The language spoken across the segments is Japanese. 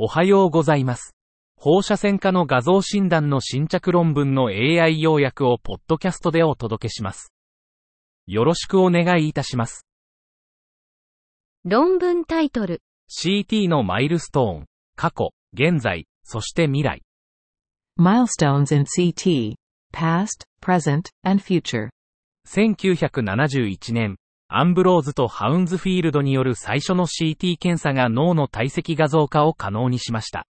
おはようございます。放射線科の画像診断の新着論文の AI 要約をポッドキャストでお届けします。よろしくお願いいたします。論文タイトル、CT のマイルストーン、過去、現在、そして未来。Milestones in CT. Past, present, and future. 1971年、アンブローズとハウンズフィールドによる最初の CT 検査が脳の体積画像化を可能にしました。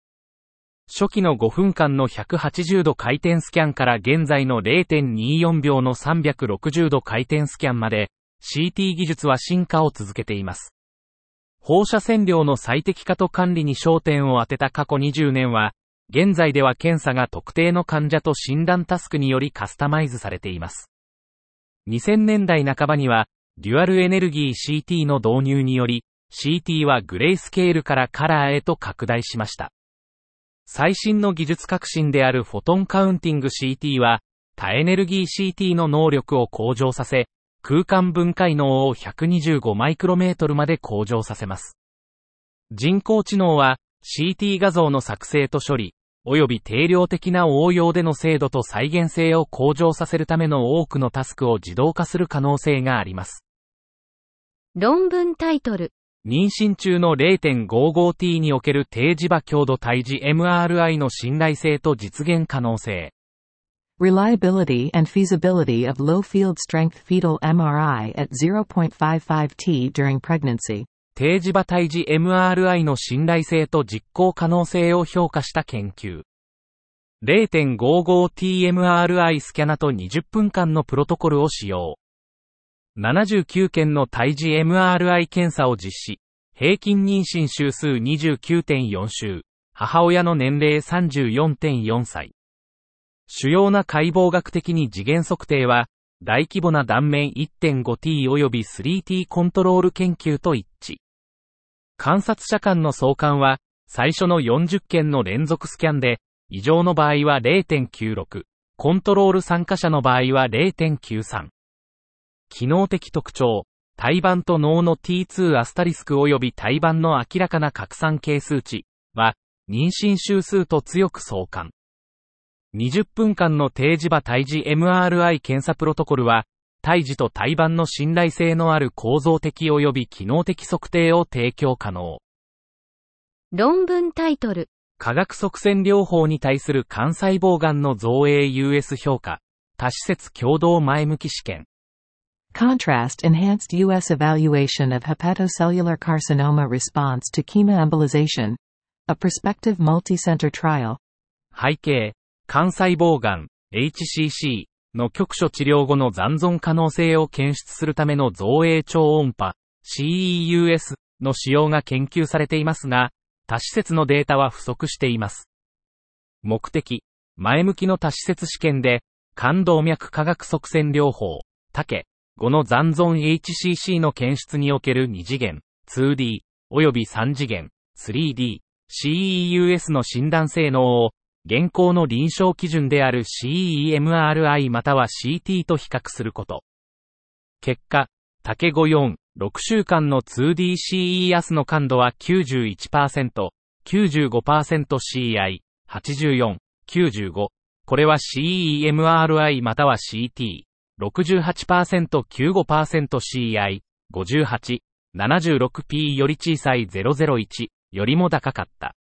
初期の5分間の180度回転スキャンから現在の0.24秒の360度回転スキャンまで、CT 技術は進化を続けています。放射線量の最適化と管理に焦点を当てた過去20年は、現在では検査が特定の患者と診断タスクによりカスタマイズされています。2000年代半ばには、デュアルエネルギー CT の導入により、CT はグレイスケールからカラーへと拡大しました。最新の技術革新であるフォトンカウンティング CT は、多エネルギー CT の能力を向上させ、空間分解能を125マイクロメートルまで向上させます。人工知能は、CT 画像の作成と処理、及び定量的な応用での精度と再現性を向上させるための多くのタスクを自動化する可能性があります。論文タイトル、妊娠中の 0.55t における低磁場強度対峙 MRI の信頼性と実現可能性。Reliability and feasibility of low field strength fetal MRI at 0.55T during pregnancy. 低磁場対峙 MRI の信頼性と実行可能性を評価した研究。0.55TMRI スキャナと20分間のプロトコルを使用。79件の対峙 MRI 検査を実施。平均妊娠週数29.4週。母親の年齢34.4歳。主要な解剖学的に次元測定は、大規模な断面 1.5T 及び 3T コントロール研究と一致。観察者間の相関は、最初の40件の連続スキャンで、異常の場合は0.96、コントロール参加者の場合は0.93。機能的特徴、胎盤と脳の T2 アスタリスク及び胎盤の明らかな拡散係数値は、妊娠週数と強く相関。20分間の低磁場胎児 MRI 検査プロトコルは、胎児と胎盤の信頼性のある構造的及び機能的測定を提供可能。論文タイトル、化学側線療法に対する肝細胞癌の造影 US 評価、多施設共同前向き試験。Contrast enhanced U.S. evaluation of hepatocellular carcinoma response to chemoembolization. A prospective multi-center trial. 背景、肝細胞癌、HCC の局所治療後の残存可能性を検出するための造影超音波、CEUS の使用が研究されていますが、多施設のデータは不足しています。目的、前向きの多施設試験で、冠動脈化学側線療法、竹、5の残存 HCC の検出における2次元、2D、及び3次元、3D、CEUS の診断性能を、現行の臨床基準である CEMRI または CT と比較すること。結果、竹54、6週間の 2DCES の感度は91%、95%CI、84、95。これは CEMRI または CT、68%、95%CI、58、76P より小さい001よりも高かった。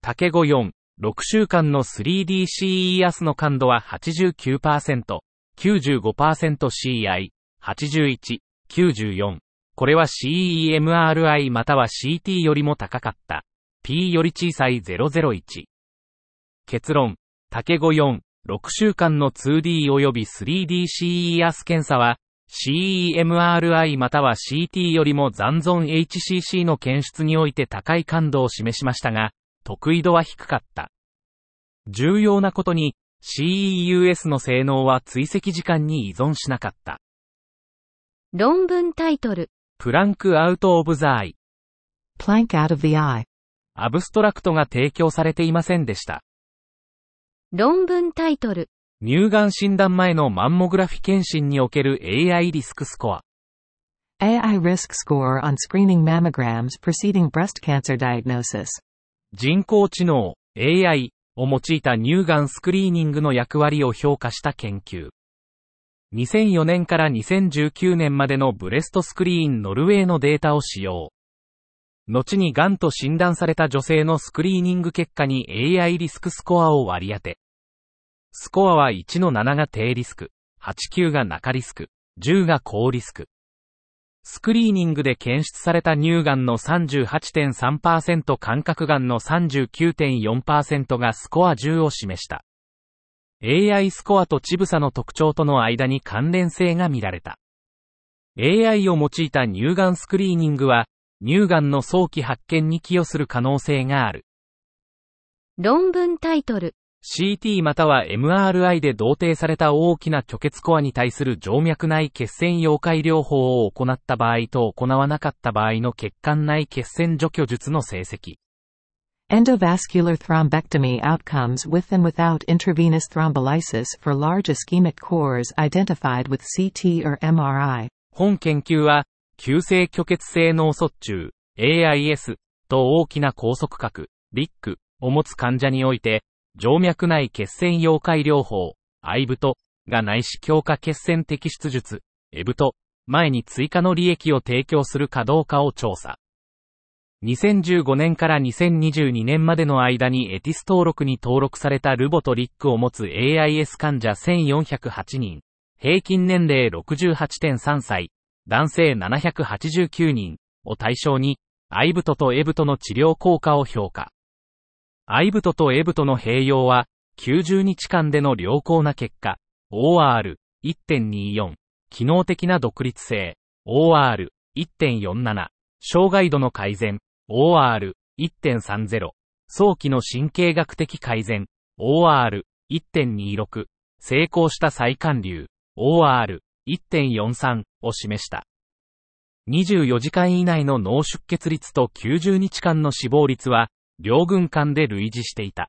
竹54、6週間の 3DCEAS の感度は89%、95%CI、81、94。これは CEMRI または CT よりも高かった。P より小さい001。結論、竹54、6週間の 2D 及び 3DCEAS 検査は、CEMRI または CT よりも残存 HCC の検出において高い感度を示しましたが、得意度は低かった。重要なことに、CEUS の性能は追跡時間に依存しなかった。論文タイトル、プランクアウトオブザアイ。Plank out of the eye. アブストラクトが提供されていませんでした。論文タイトル、乳がん診断前のマンモグラフィ検診における AI リスクスコア。AI risk score on screening mammograms preceding breast cancer diagnosis. 人工知能、AI を用いた乳がんスクリーニングの役割を評価した研究。2004年から2019年までのブレストスクリーンノルウェーのデータを使用。後に癌と診断された女性のスクリーニング結果に AI リスクスコアを割り当て。スコアは1の7が低リスク、8、9が中リスク、10が高リスク。スクリーニングで検出された乳がんの38.3%感覚がんの39.4%がスコア10を示した。AI スコアと乳房の特徴との間に関連性が見られた。AI を用いた乳がんスクリーニングは、乳がんの早期発見に寄与する可能性がある。論文タイトル。CT または MRI で同定された大きな虚血コアに対する静脈内血栓溶解療法を行った場合と行わなかった場合の血管内血栓除去術の成績。Endovascular thrombectomy outcomes with and without intravenous thrombolysis for large ischemic cores identified with CT or MRI. 本研究は、急性虚血性脳卒中、AIS と大きな高速核、LIC を持つ患者において、静脈内血栓溶解療法、アイブトが内視強化血栓摘出術、エブト前に追加の利益を提供するかどうかを調査。2015年から2022年までの間にエティス登録に登録されたルボとリックを持つ AIS 患者1408人、平均年齢68.3歳、男性789人を対象に、アイブトとエブトの治療効果を評価。アイブトとエブトの併用は、90日間での良好な結果、OR1.24、機能的な独立性、OR1.47、障害度の改善、OR1.30、早期の神経学的改善、OR1.26、成功した再還流、OR1.43 を示した。24時間以内の脳出血率と90日間の死亡率は、両軍間で類似していた。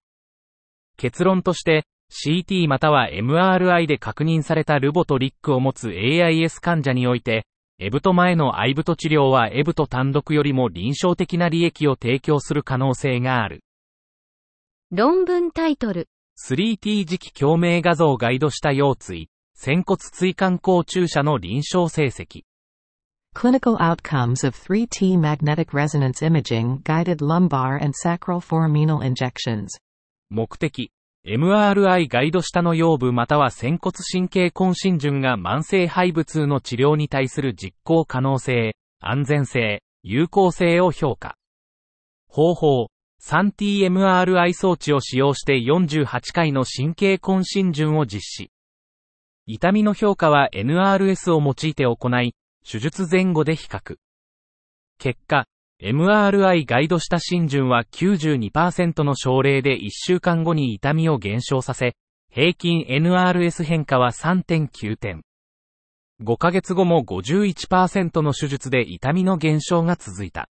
結論として、CT または MRI で確認されたルボとリックを持つ AIS 患者において、エブト前のアイブト治療はエブト単独よりも臨床的な利益を提供する可能性がある。論文タイトル。3T 磁気共鳴画像ガイドした腰椎、仙骨椎間孔注射の臨床成績。Clinical outcomes of 3T magnetic resonance imaging guided lumbar and sacral foraminal injections. 目的。MRI ガイド下の腰部または仙骨神経根心順が慢性肺部痛の治療に対する実行可能性、安全性、有効性を評価。方法、3TMRI 装置を使用して48回の神経根心順を実施。痛みの評価は NRS を用いて行い、手術前後で比較。結果、MRI ガイドした心順は92%の症例で1週間後に痛みを減少させ、平均 NRS 変化は3.9点。5ヶ月後も51%の手術で痛みの減少が続いた。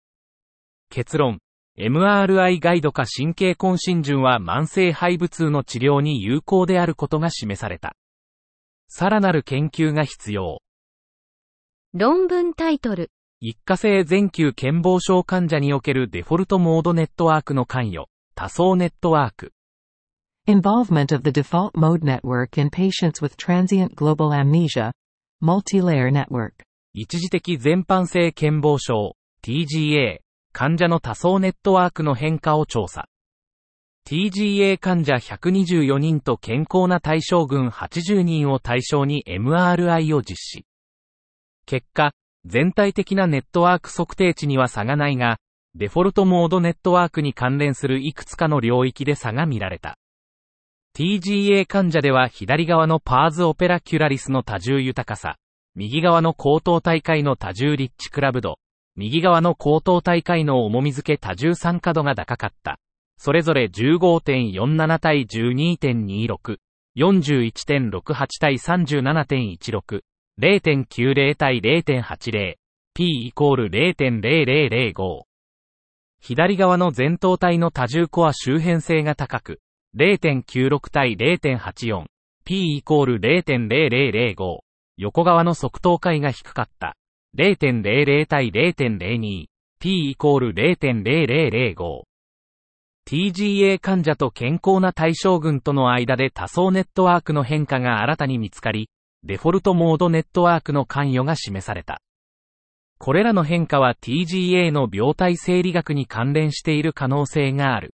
結論、MRI ガイドか神経根心順は慢性肺部痛の治療に有効であることが示された。さらなる研究が必要。論文タイトル。一過性全球健忘症患者におけるデフォルトモードネットワークの関与、多層ネットワーク。Involvement of the default mode network in patients with transient global amnesia, multi-layer network. 一時的全般性健忘症、TGA、患者の多層ネットワークの変化を調査。TGA 患者124人と健康な対象群80人を対象に MRI を実施。結果、全体的なネットワーク測定値には差がないが、デフォルトモードネットワークに関連するいくつかの領域で差が見られた。TGA 患者では左側のパーズオペラキュラリスの多重豊かさ、右側の高等大会の多重リッチクラブ度、右側の高等大会の重み付け多重参加度が高かった。それぞれ15.47対12.26、41.68対37.16、0.90対0.80、p イコール0.0005。左側の前頭体の多重コア周辺性が高く、0.96対0.84、p イコール0.0005。横側の側頭階が低かった。0.00対0.02、p イコール0.0005。TGA 患者と健康な対象群との間で多層ネットワークの変化が新たに見つかり、デフォルトモードネットワークの関与が示された。これらの変化は TGA の病態生理学に関連している可能性がある。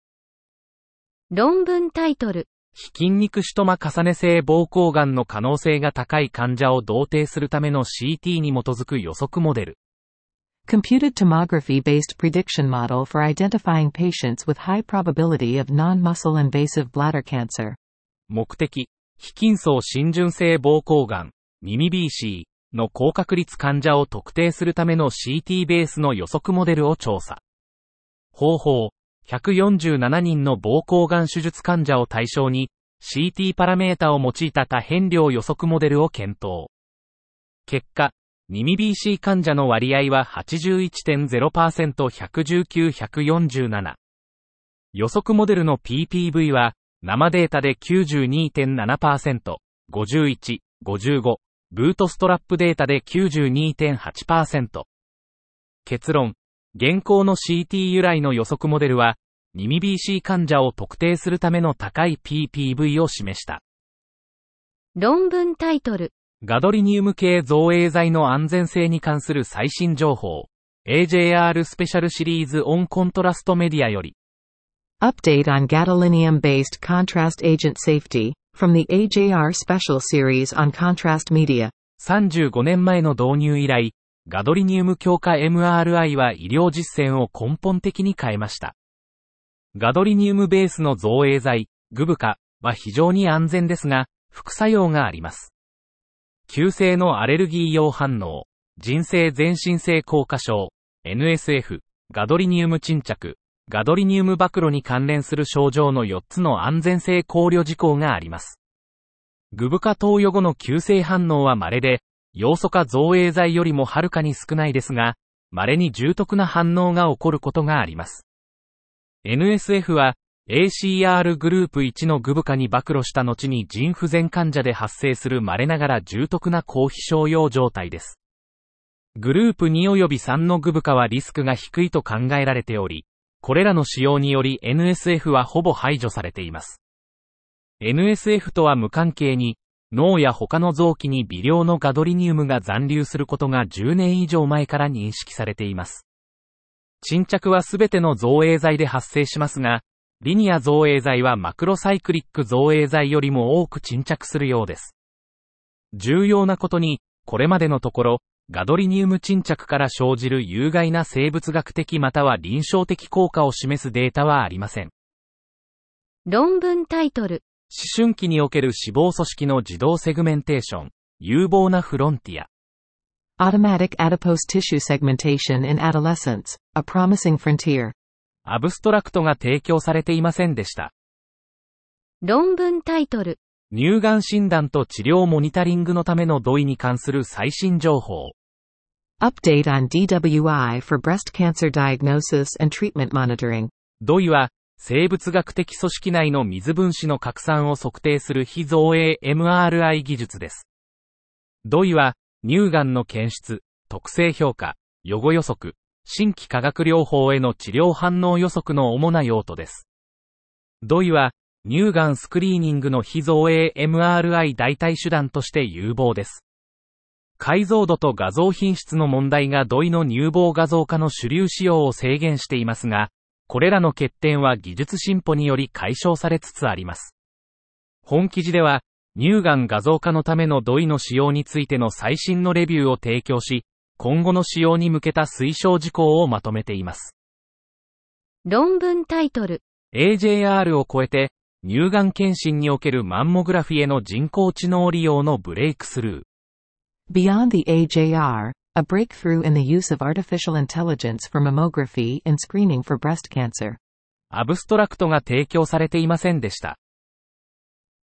論文タイトル。非筋肉シトマ重ね性膀胱がんの可能性が高い患者を同定するための CT に基づく予測モデル。Computed tomography-based prediction model for identifying patients with high probability of non-muscle invasive bladder cancer. 目的、非筋層浸潤性膀胱がん、耳 BC の高確率患者を特定するための CT ベースの予測モデルを調査。方法、147人の膀胱がん手術患者を対象に CT パラメータを用いた多変量予測モデルを検討。結果、耳 BC 患者の割合は81.0%、119、147。予測モデルの PPV は、生データで92.7%、51、55、ブートストラップデータで92.8%。結論、現行の CT 由来の予測モデルは、耳 BC 患者を特定するための高い PPV を示した。論文タイトル。ガドリニウム系造影剤の安全性に関する最新情報。AJR スペシャルシリーズオンコントラストメディアより。Update on gadolinium-based contrast agent safety from the AJR Special Series on Contrast Media. 35年前の導入以来、ガドリニウム強化 MRI は医療実践を根本的に変えました。ガドリニウムベースの造影剤、グブカは非常に安全ですが、副作用があります。急性のアレルギー用反応、人生全身性硬化症、NSF、ガドリニウム沈着、ガドリニウム暴露に関連する症状の4つの安全性考慮事項があります。グブカ投与後の急性反応は稀で、要素化造影剤よりもはるかに少ないですが、稀に重篤な反応が起こることがあります。NSF は、ACR グループ1のグブカに暴露した後に腎不全患者で発生する稀ながら重篤な高非症用状態です。グループ2及び3のグブカはリスクが低いと考えられており、これらの使用により NSF はほぼ排除されています。NSF とは無関係に、脳や他の臓器に微量のガドリニウムが残留することが10年以上前から認識されています。沈着はすべての造影剤で発生しますが、リニア造影剤はマクロサイクリック造影剤よりも多く沈着するようです。重要なことに、これまでのところ、ガドリニウム沈着から生じる有害な生物学的または臨床的効果を示すデータはありません。論文タイトル。思春期における脂肪組織の自動セグメンテーション、有望なフロンティア。Automatic adipose tissue segmentation in adolescence, a promising frontier. アブストラクトが提供されていませんでした。論文タイトル。乳がん診断と治療モニタリングのための DWIに関する最新情報。Update on DWI for breast cancer diagnosis and treatment monitoring. 土井は、生物学的組織内の水分子の拡散を測定する非造影 MRI 技術です。土井は、乳がんの検出、特性評価、予後予測、新規化学療法への治療反応予測の主な用途です。土井は、乳がんスクリーニングの非造影 MRI 代替手段として有望です。解像度と画像品質の問題が土井の乳房画像化の主流仕様を制限していますが、これらの欠点は技術進歩により解消されつつあります。本記事では、乳がん画像化のための土井の使用についての最新のレビューを提供し、今後の使用に向けた推奨事項をまとめています。論文タイトル。AJR を超えて、乳がん検診におけるマンモグラフィへの人工知能利用のブレイクスルー。Beyond the AJR, a breakthrough in the use of artificial intelligence for mammography in screening for breast cancer. アブストラクトが提供されていませんでした。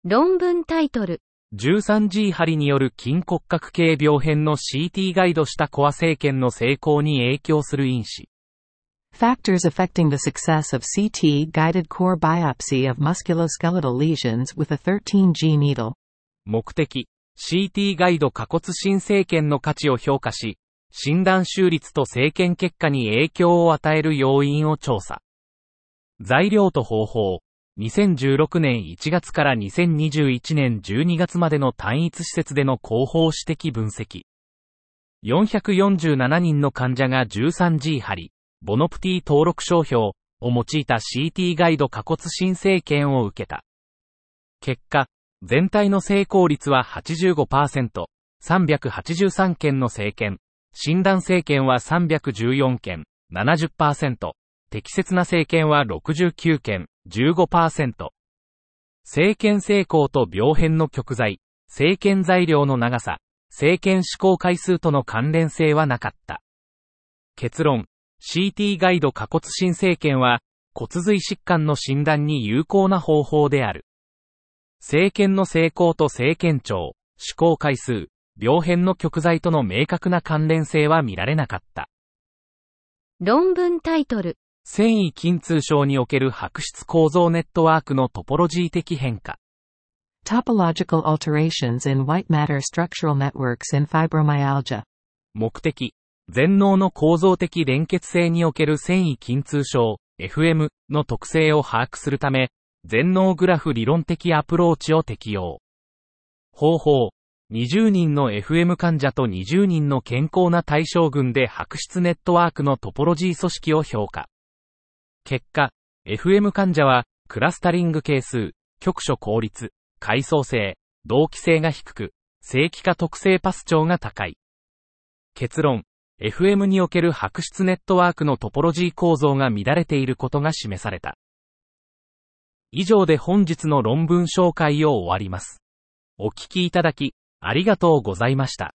論文タイトル。13G 針による筋骨格系病変の CT ガイドしたコア政権の成功に影響する因子。Factors affecting the success of CT-guided core biopsy of musculoskeletal lesions with a 13G needle. 目的、CT ガイド下骨新生検の価値を評価し、診断収率と生検結果に影響を与える要因を調査。材料と方法。2016年1月から2021年12月までの単一施設での広報指摘分析。447人の患者が 13G 針、ボノプティ登録商標を用いた CT ガイド下骨申請権を受けた。結果、全体の成功率は85%、383件の生検、診断生検は314件、70%、適切な生検は69件、15%。生検成功と病変の極材、生検材料の長さ、生検試行回数との関連性はなかった。結論、CT ガイド下骨新生検は、骨髄疾患の診断に有効な方法である。生検の成功と生検帳、試行回数、病変の極材との明確な関連性は見られなかった。論文タイトル。繊維筋痛症における白質構造ネットワークのトポロジー的変化。Topological alterations in white matter structural networks in fibromyalgia. 目的。全脳の構造的連結性における繊維筋痛症、FM の特性を把握するため、全脳グラフ理論的アプローチを適用。方法。20人の FM 患者と20人の健康な対象群で白質ネットワークのトポロジー組織を評価。結果、FM 患者は、クラスタリング係数、局所効率、階層性、同期性が低く、正規化特性パス長が高い。結論、FM における白質ネットワークのトポロジー構造が乱れていることが示された。以上で本日の論文紹介を終わります。お聞きいただき、ありがとうございました。